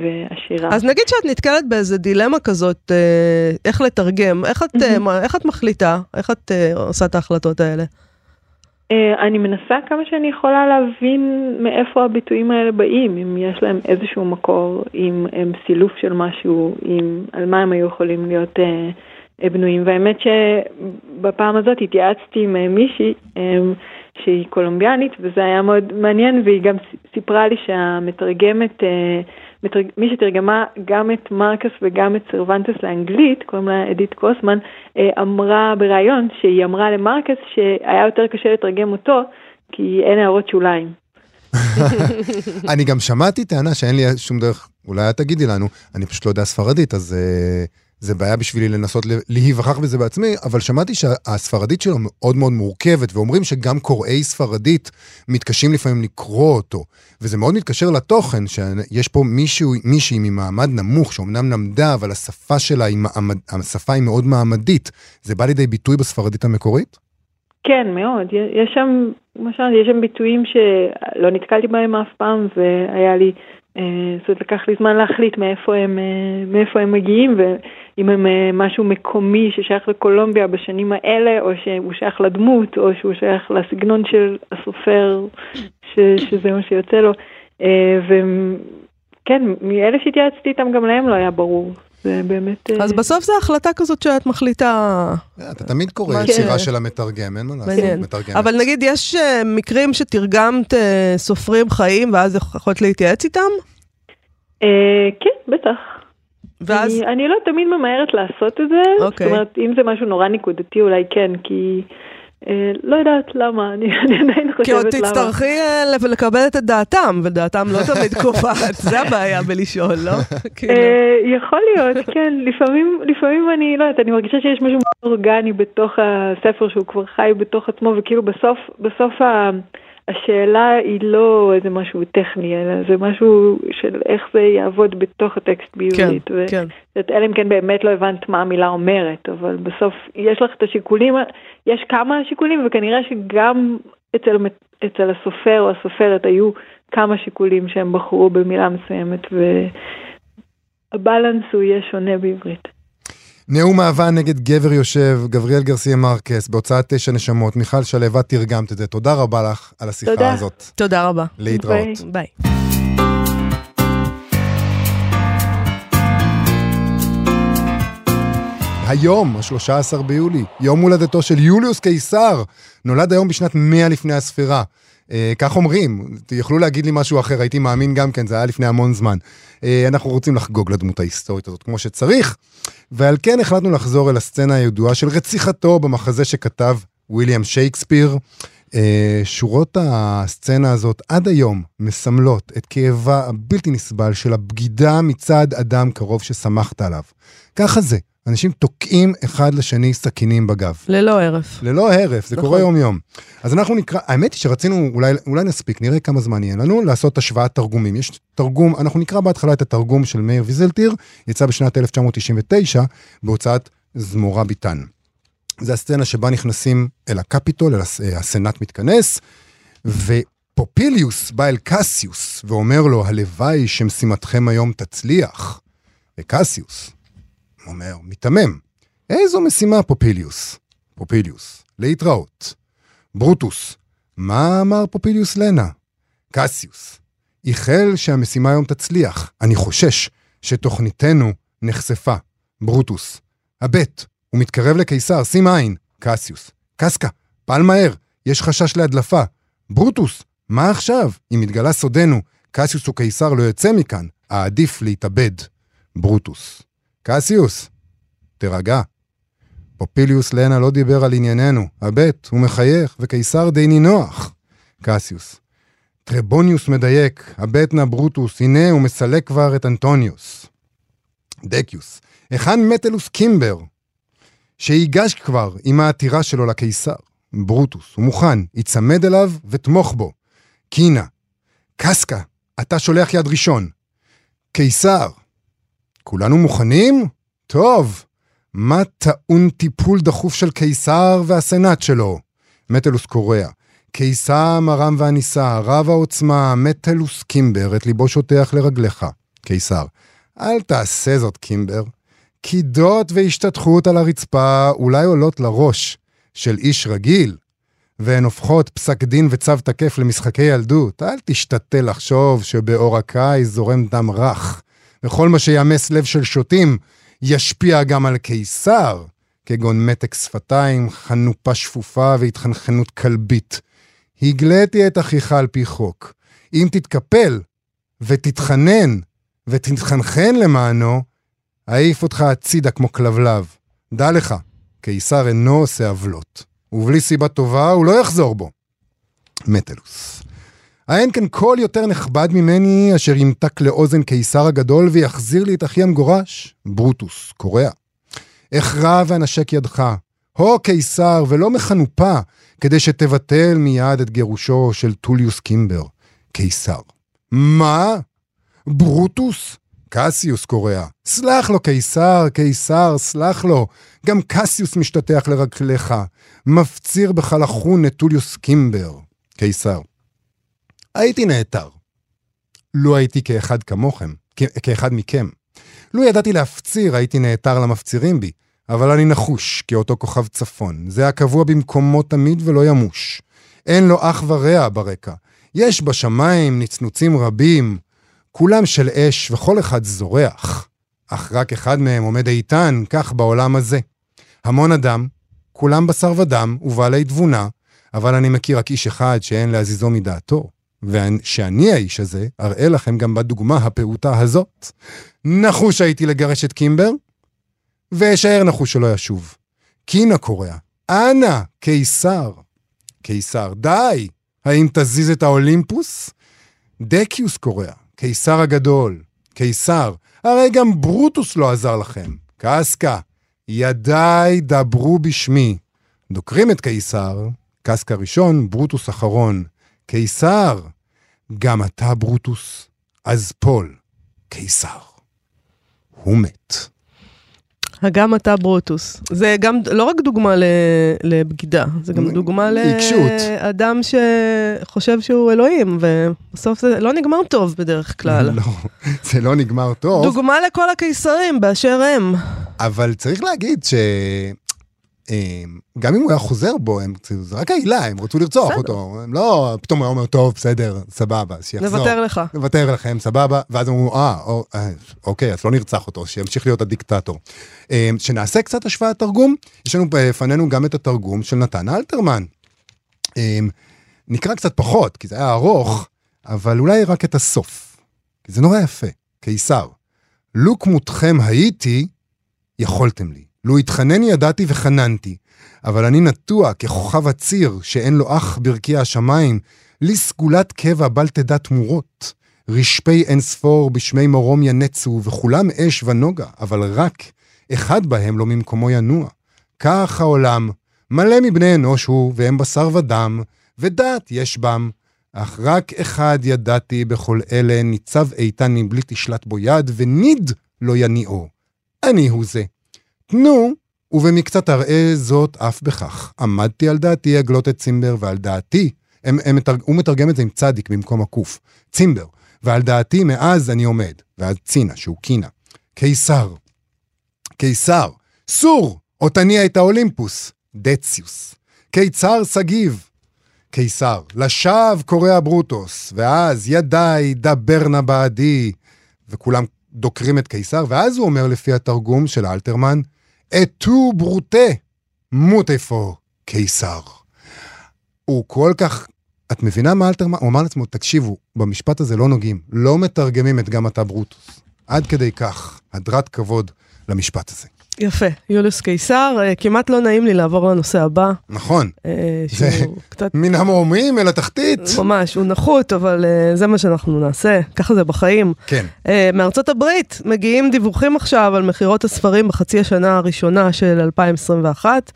ועשירה. אז נגיד שאת נתקלת באיזה דילמה כזאת, אה, איך לתרגם, איך את, mm-hmm. איך את מחליטה, איך את עושה את ההחלטות האלה? אני מנסה כמה שאני יכולה להבין מאיפה הביטויים האלה באים, אם יש להם איזשהו מקור, אם הם סילוף של משהו, אם, על מה הם היו יכולים להיות אה, בנויים. והאמת שבפעם הזאת התייעצתי עם מישהי אה, שהיא קולומביאנית, וזה היה מאוד מעניין, והיא גם סיפרה לי שהמתרגמת, אה. מי שתרגמה גם את מרקס וגם את סרבנטס לאנגלית, קוראים לה אדית קוסמן, אה, אמרה בריאיון שהיא אמרה למרקס שהיה יותר קשה לתרגם אותו, כי אין הערות שוליים. אני גם שמעתי טענה שאין לי שום דרך, אולי את תגידי לנו, אני פשוט לא יודע ספרדית, אז... Uh... זה בעיה בשבילי לנסות להיווכח בזה בעצמי, אבל שמעתי שהספרדית שלו מאוד מאוד מורכבת, ואומרים שגם קוראי ספרדית מתקשים לפעמים לקרוא אותו. וזה מאוד מתקשר לתוכן, שיש פה מישהו, מישהי ממעמד נמוך, שאומנם למדה, אבל השפה שלה היא, מעמד, השפה היא מאוד מעמדית. זה בא לידי ביטוי בספרדית המקורית? כן, מאוד. יש שם, למשל, יש שם ביטויים שלא נתקלתי בהם אף פעם, והיה לי... אה, זאת אומרת, לקח לי זמן להחליט מאיפה הם, אה, מאיפה הם מגיעים ואם הם אה, משהו מקומי ששייך לקולומביה בשנים האלה, או שהוא שייך לדמות, או שהוא שייך לסגנון של הסופר, ש, שזה מה שיוצא לו. וכן, מאלה שהתייעצתי איתם, גם להם לא היה ברור. זה באמת... אז בסוף זו החלטה כזאת שאת מחליטה... אתה תמיד קורא יצירה של המתרגם, אין מה לעשות, אבל נגיד, יש מקרים שתרגמת סופרים חיים ואז יכולת להתייעץ איתם? כן, בטח. ואז... אני לא תמיד ממהרת לעשות את זה, זאת אומרת, אם זה משהו נורא נקודתי אולי כן, כי... אה, לא יודעת למה, אני, אני עדיין חושבת למה. כי עוד תצטרכי אה, לקבל את דעתם, ודעתם לא תמיד קובעת, זה הבעיה בלשאול, לא? כאילו. אה, יכול להיות, כן, לפעמים, לפעמים אני, לא יודעת, אני מרגישה שיש משהו אורגני בתוך הספר שהוא כבר חי בתוך עצמו, וכאילו בסוף, בסוף ה... השאלה היא לא איזה משהו טכני, אלא זה משהו של איך זה יעבוד בתוך הטקסט בעברית. כן, ו- כן. אלא אם כן באמת לא הבנת מה המילה אומרת, אבל בסוף יש לך את השיקולים, יש כמה שיקולים, וכנראה שגם אצל, אצל הסופר או הסופרת היו כמה שיקולים שהם בחרו במילה מסוימת, והבלנס הוא יהיה שונה בעברית. נאום אהבה נגד גבר יושב, גבריאל גרסיה מרקס, בהוצאת תשע נשמות. מיכל שלו, את תרגמת את זה. תודה רבה לך על השיחה תודה. הזאת. תודה רבה. להתראות. ביי. היום, ה-13 ביולי, יום הולדתו של יוליוס קיסר, נולד היום בשנת 100 לפני הספירה. אה, כך אומרים, יכלו להגיד לי משהו אחר, הייתי מאמין גם כן, זה היה לפני המון זמן. אה, אנחנו רוצים לחגוג לדמות ההיסטורית הזאת כמו שצריך, ועל כן החלטנו לחזור אל הסצנה הידועה של רציחתו במחזה שכתב ויליאם שייקספיר. אה, שורות הסצנה הזאת עד היום מסמלות את כאבה הבלתי נסבל של הבגידה מצד אדם קרוב שסמכת עליו. ככה זה, אנשים תוקעים אחד לשני סכינים בגב. ללא הרף. ללא הרף, זה נכון. קורה יום-יום. אז אנחנו נקרא, האמת היא שרצינו, אולי, אולי נספיק, נראה כמה זמן יהיה לנו, לעשות השוואת תרגומים. יש תרגום, אנחנו נקרא בהתחלה את התרגום של מאיר ויזלטיר, יצא בשנת 1999 בהוצאת זמורה ביטן. זה הסצנה שבה נכנסים אל הקפיטול, אל הסנאט מתכנס, ופופיליוס בא אל קסיוס ואומר לו, הלוואי שמשימתכם היום תצליח. וקסיוס, אומר, מיתמם. איזו משימה, פופיליוס? פופיליוס, להתראות. ברוטוס, מה אמר פופיליוס לנה? קסיוס, איחל שהמשימה היום תצליח. אני חושש שתוכניתנו נחשפה. ברוטוס, הבט, הוא מתקרב לקיסר, שים עין. קסיוס, קסקה, פעל מהר, יש חשש להדלפה. ברוטוס, מה עכשיו? אם התגלה סודנו, קסיוס או קיסר לא יוצא מכאן, העדיף להתאבד. ברוטוס, קסיוס, תירגע. פופיליוס לנה לא דיבר על ענייננו, הבט, הוא מחייך, וקיסר די נינוח. קסיוס, טרבוניוס מדייק, הבט נא ברוטוס, הנה הוא מסלק כבר את אנטוניוס. דקיוס, היכן מטלוס קימבר, שייגש כבר עם העתירה שלו לקיסר. ברוטוס, הוא מוכן, ייצמד אליו ותמוך בו. קינה, קסקה, אתה שולח יד ראשון. קיסר, כולנו מוכנים? טוב. מה טעון טיפול דחוף של קיסר והסנאט שלו? מטלוס קורע. קיסם הרם והנישא, רב העוצמה, מטלוס קימבר, את ליבו שוטח לרגליך. קיסר, אל תעשה זאת, קימבר. קידות והשתתחות על הרצפה אולי עולות לראש של איש רגיל, והן הופכות פסק דין וצו תקף למשחקי ילדות. אל תשתתה לחשוב שבאור הקיץ זורם דם רך, וכל מה שיאמס לב של שוטים ישפיע גם על קיסר, כגון מתק שפתיים, חנופה שפופה והתחנחנות כלבית. הגליתי את אחיך על פי חוק. אם תתקפל ותתחנן ותתחנחן למענו, אעיף אותך הצידה כמו כלבלב. דע לך, קיסר אינו עושה עוולות, ובלי סיבה טובה הוא לא יחזור בו. מטלוס. האין כאן קול יותר נכבד ממני אשר ימתק לאוזן קיסר הגדול ויחזיר לי את אחי המגורש? ברוטוס, כורע. אכרע ואנשק ידך, הו קיסר, ולא מחנופה, כדי שתבטל מיד את גירושו של טוליוס קימבר. קיסר. מה? ברוטוס? קסיוס קורע. סלח לו, קיסר, קיסר, סלח לו. גם קסיוס משתטח לרגליך. מפציר בך לחון את טוליוס קימבר. קיסר. הייתי נעתר. לו הייתי כאחד כמוכם, כ- כאחד מכם. לו ידעתי להפציר, הייתי נעתר למפצירים בי. אבל אני נחוש, כאותו כוכב צפון. זה הקבוע במקומו תמיד ולא ימוש. אין לו אח ורע ברקע. יש בשמיים נצנוצים רבים, כולם של אש וכל אחד זורח. אך רק אחד מהם עומד איתן, כך בעולם הזה. המון אדם, כולם בשר ודם ובעלי תבונה, אבל אני מכיר רק איש אחד שאין להזיזו מדעתו. ושאני האיש הזה, אראה לכם גם בדוגמה הפעוטה הזאת. נחוש הייתי לגרש את קימבר, ואשאר נחוש שלא ישוב. קינה כורע, אנא, קיסר. קיסר, די, האם תזיז את האולימפוס? דקיוס כורע, קיסר הגדול. קיסר, הרי גם ברוטוס לא עזר לכם. קסקה, ידיי, דברו בשמי. דוקרים את קיסר, קסקה ראשון, ברוטוס אחרון. קיסר, גם אתה ברוטוס, אז פול, קיסר. הוא מת. הגם אתה ברוטוס. זה גם לא רק דוגמה ל- לבגידה, זה גם דוגמה. לאדם שחושב שהוא אלוהים, ובסוף זה לא נגמר טוב בדרך כלל. לא, זה לא נגמר טוב, דוגמה לכל הקיסרים באשר הם. אבל צריך להגיד ש... אה, גם אם הוא היה חוזר בו, הם, זה רק העילה, הם רצו לרצוח בסדר. אותו. הם לא, פתאום הוא אומר, טוב, בסדר, סבבה, שיחזור. נוותר לך. נוותר לכם, סבבה, ואז אמרו, אה, אה, אוקיי, אז לא נרצח אותו, שימשיך להיות הדיקטטור. אה, שנעשה קצת השוואת תרגום, יש לנו בפנינו גם את התרגום של נתן אלתרמן. אה, נקרא קצת פחות, כי זה היה ארוך, אבל אולי רק את הסוף. כי זה נורא יפה. קיסר, לו כמותכם הייתי, יכולתם לי. לו התחנן ידעתי וחננתי, אבל אני נטוע ככוכב הציר שאין לו אח ברקיע השמיים, לי סגולת קבע בל תדע תמורות. רשפי אין ספור בשמי מרום ינצו, וכולם אש ונוגה, אבל רק אחד בהם לא ממקומו ינוע. כך העולם, מלא מבני אנוש הוא, והם בשר ודם, ודעת יש בם. אך רק אחד ידעתי בכל אלה, ניצב איתן מבלי תשלט בו יד, וניד לא יניעו. אני הוא זה. תנו, ובמקצת אראה זאת אף בכך. עמדתי על דעתי אגלות את צימבר, ועל דעתי, הם, הם, הוא מתרגם את זה עם צדיק במקום הקוף, צימבר, ועל דעתי מאז אני עומד, ואז צינה, שהוא קינה. קיסר, קיסר, סור, או תניע את האולימפוס, דציוס. קיצר סגיב, קיסר, לשווא קורא ברוטוס, ואז ידיי דברנה בעדי, וכולם דוקרים את קיסר, ואז הוא אומר לפי התרגום של אלתרמן, אתו ברוטה, מות איפה קיסר. הוא כל כך... את מבינה מה אלתרמן? הוא אמר לעצמו, תקשיבו, במשפט הזה לא נוגעים, לא מתרגמים את גם אתה ברוטוס. עד כדי כך, הדרת כבוד למשפט הזה. יפה, יוליוס קיסר, אה, כמעט לא נעים לי לעבור לנושא הבא. נכון. אה, זה קצת... מן המרומים אל התחתית. ממש, הוא נחות, אבל אה, זה מה שאנחנו נעשה, ככה זה בחיים. כן. מארצות הברית מגיעים דיווחים עכשיו על מכירות הספרים בחצי השנה הראשונה של 2021.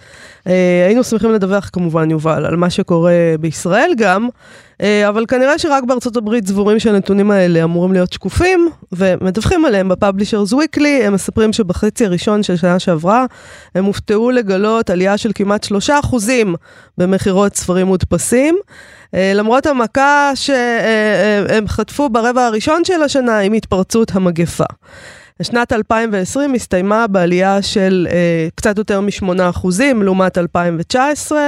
אה, היינו שמחים לדווח כמובן, יובל, על מה שקורה בישראל גם, אבל כנראה שרק בארצות הברית סבורים שהנתונים האלה אמורים להיות שקופים, ומדווחים עליהם בפאבלישרס וויקלי, הם מספרים שבחצי הראשון של שנה שעברה, הם הופתעו לגלות עלייה של כמעט 3% במכירות ספרים מודפסים. אה, למרות המכה שהם חטפו ברבע הראשון של השנה עם התפרצות המגפה. שנת 2020 הסתיימה בעלייה של אה, קצת יותר מ-8% לעומת 2019.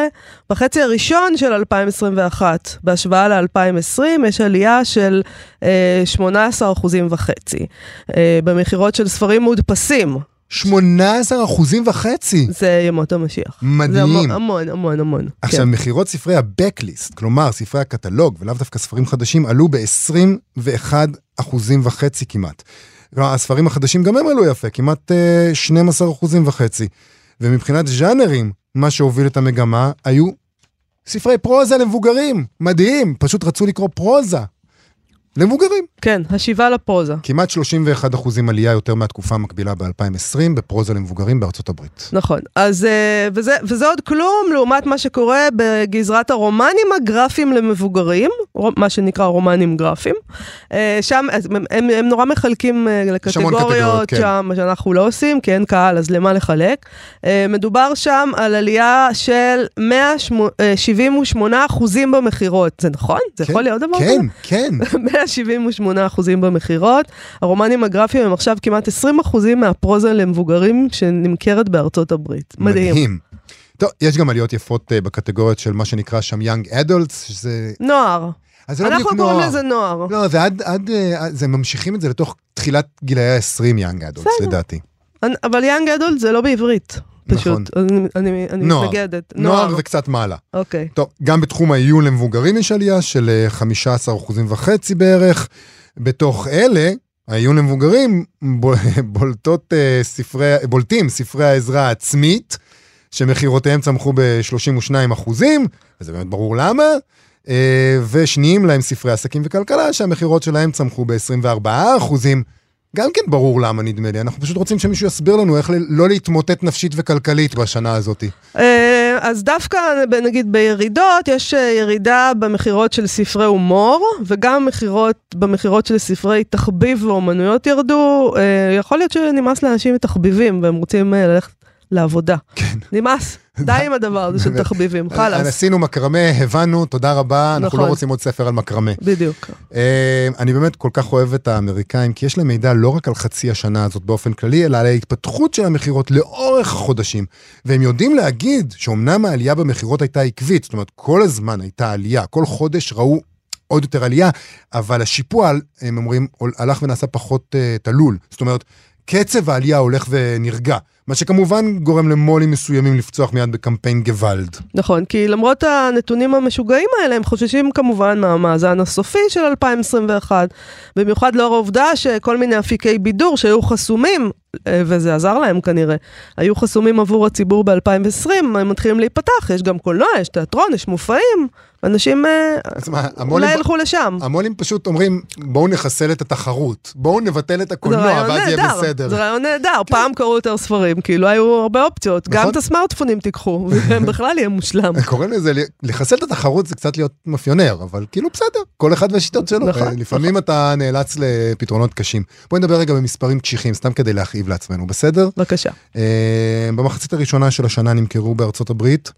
בחצי הראשון של 2021, בהשוואה ל-2020, יש עלייה של אה, 18% וחצי. אה, במכירות של ספרים מודפסים, 18 אחוזים וחצי. זה ימות המשיח. מדהים. זה המון, המון, המון, המון. עכשיו, כן. מכירות ספרי ה-Backlist, כלומר ספרי הקטלוג, ולאו דווקא ספרים חדשים, עלו ב-21 אחוזים וחצי כמעט. הספרים החדשים גם הם עלו יפה, כמעט אה, 12 אחוזים וחצי. ומבחינת ז'אנרים, מה שהוביל את המגמה היו ספרי פרוזה למבוגרים. מדהים, פשוט רצו לקרוא פרוזה. למבוגרים. כן, השיבה לפרוזה. כמעט 31 אחוזים עלייה יותר מהתקופה המקבילה ב-2020 בפרוזה למבוגרים בארצות הברית. נכון. אז, אה, וזה, וזה עוד כלום לעומת מה שקורה בגזרת הרומנים הגרפיים למבוגרים, מה שנקרא רומנים גרפיים. אה, שם, הם, הם, הם נורא מחלקים אה, לקטגוריות קטגוריות, כן. שם, מה שאנחנו לא עושים, כי אין קהל, אז למה לחלק? מדובר שם על עלייה של 178 אחוזים במכירות. זה נכון? זה כן, יכול להיות דבר כזה? כן, כן. 178 אחוזים במכירות. הרומנים הגרפיים הם עכשיו כמעט 20 אחוזים מהפרוזה למבוגרים שנמכרת בארצות הברית. מדהים. מדהים. טוב, יש גם עליות יפות אה, בקטגוריות של מה שנקרא שם יאנג אדולטס, שזה... נוער. אז זה לא אנחנו בדיוק קוראים נוער. לזה נוער. לא, זה עד, עד, אה, זה ממשיכים את זה לתוך תחילת גילאי ה-20 יאנג אדולטס. לדעתי. אבל יאנג אדולט זה לא בעברית. נכון. פשוט. אני- אני אני נוער. מתנגדת. נוער וקצת מעלה. אוקיי. טוב, גם בתחום העיון למבוגרים יש עלייה של אה, 15 אחוזים וחצי בערך. בתוך אלה, העיון למבוגרים בול- בולטות אה, ספרי, בולטים ספרי העזרה העצמית, שמכירותיהם צמחו ב-32 אחוזים, וזה באמת ברור למה. אה, ושניים להם ספרי עסקים וכלכלה, שהמכירות שלהם צמחו ב-24 אחוזים. גם כן ברור למה נדמה לי, אנחנו פשוט רוצים שמישהו יסביר לנו איך לא להתמוטט נפשית וכלכלית בשנה הזאת. אה, אז דווקא, נגיד בירידות, יש אה, ירידה במכירות של ספרי הומור, וגם מכירות, במכירות של ספרי תחביב ואומנויות ירדו. אה, יכול להיות שנמאס לאנשים מתחביבים, והם רוצים ללכת לעבודה. כן. נמאס, די עם הדבר הזה של. תחביבים, חלאס. עשינו מקרמה, הבנו, תודה רבה, אנחנו נכון. לא רוצים עוד ספר על מקרמה. בדיוק. אה, אני באמת כל כך אוהב את האמריקאים, כי יש להם מידע לא רק על חצי השנה הזאת באופן כללי, אלא על ההתפתחות של המכירות לאורך החודשים. והם יודעים להגיד שאומנם העלייה במכירות הייתה עקבית, זאת אומרת, כל הזמן הייתה עלייה, כל חודש ראו עוד יותר עלייה, אבל השיפוע, הם אומרים, הלך ונעשה פחות uh, תלול. זאת אומרת, קצב העלייה הולך ונרגע, מה שכמובן גורם למו"לים מסוימים לפצוח מיד בקמפיין גוואלד. נכון, כי למרות הנתונים המשוגעים האלה, הם חוששים כמובן מהמאזן הסופי של 2021, במיוחד לאור העובדה שכל מיני אפיקי בידור שהיו חסומים, אה, וזה עזר להם כנראה, היו חסומים עבור הציבור ב-2020, הם מתחילים להיפתח, יש גם קולנוע, יש תיאטרון, יש מופעים, אנשים אה, מה, אולי המו"לים- ילכו לשם. המו"לים פשוט אומרים, בואו נחסל את התחרות, בואו נבטל את הקולנוע, ואז יהיה בסדר. זה רעיון נהדר, פעם קראו יותר ספרים, כאילו היו הרבה אופציות, גם נכון. את הסמארטפונים תיקחו, ובכלל יהיה מושלם. קוראים לזה, לחסל את התחרות זה קצת להיות מאפיונר, אבל כאילו בסדר, כל אחד והשיטות שלו. נכון, אה, לפעמים אתה נאלץ לפתרונות קשים. בואי נדבר רגע במספרים קשיחים, סתם כדי להכאיב לעצמנו, בסדר? בבקשה. אה, במחצית הראשונה של השנה נמכרו בארצות הברית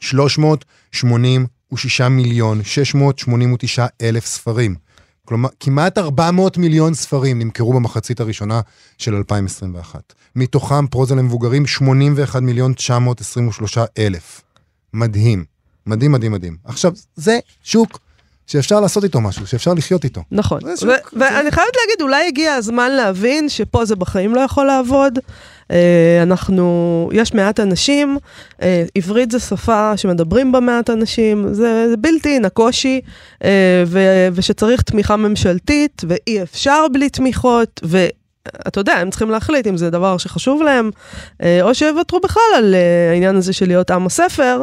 386 מיליון 689 אלף ספרים. כלומר, כמעט 400 מיליון ספרים נמכרו במחצית הראשונה של 2021. מתוכם פרוזה למבוגרים 81 מיליון 923 אלף. מדהים. מדהים, מדהים, מדהים. עכשיו, זה שוק שאפשר לעשות איתו משהו, שאפשר לחיות איתו. נכון. ואני חייבת להגיד, אולי הגיע הזמן להבין שפה זה בחיים לא יכול לעבוד. אה, אנחנו, יש מעט אנשים, אה, עברית זה שפה שמדברים בה מעט אנשים, זה, זה בלתי אין הקושי, אה, ו- ושצריך תמיכה ממשלתית, ואי אפשר בלי תמיכות, ו... אתה יודע, הם צריכים להחליט אם זה דבר שחשוב להם, או שיוותרו בכלל על העניין הזה של להיות עם הספר.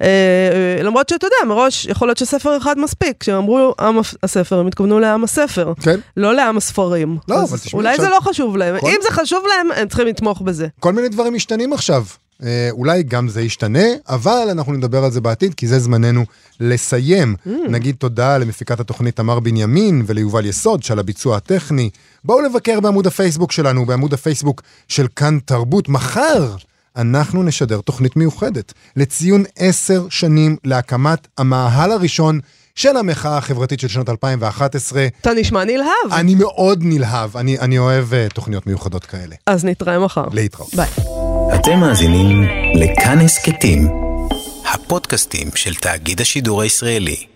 אה, אה, למרות שאתה יודע, מראש יכול להיות שספר אחד מספיק. כשהם אמרו עם הספר, הם התכוונו לעם הספר, כן. לא לעם הספרים. לא, אבל תשמעי, אולי זה לא חשוב להם. אם זה חשוב להם, הם צריכים לתמוך בזה. כל מיני דברים משתנים עכשיו. אה, אולי גם זה ישתנה, אבל אנחנו נדבר על זה בעתיד, כי זה זמננו לסיים. Mm. נגיד תודה למפיקת התוכנית תמר בנימין וליובל יסוד שעל הביצוע הטכני. בואו לבקר בעמוד הפייסבוק שלנו, בעמוד הפייסבוק של כאן תרבות. מחר אנחנו נשדר תוכנית מיוחדת לציון עשר שנים להקמת המאהל הראשון של המחאה החברתית של שנת 2011. אתה נשמע נלהב. אני מאוד נלהב, אני, אני אוהב uh, תוכניות מיוחדות כאלה. אז נתראה מחר. להתראות. ביי. אתם מאזינים לכאן הסכתים, הפודקאסטים של תאגיד השידור הישראלי.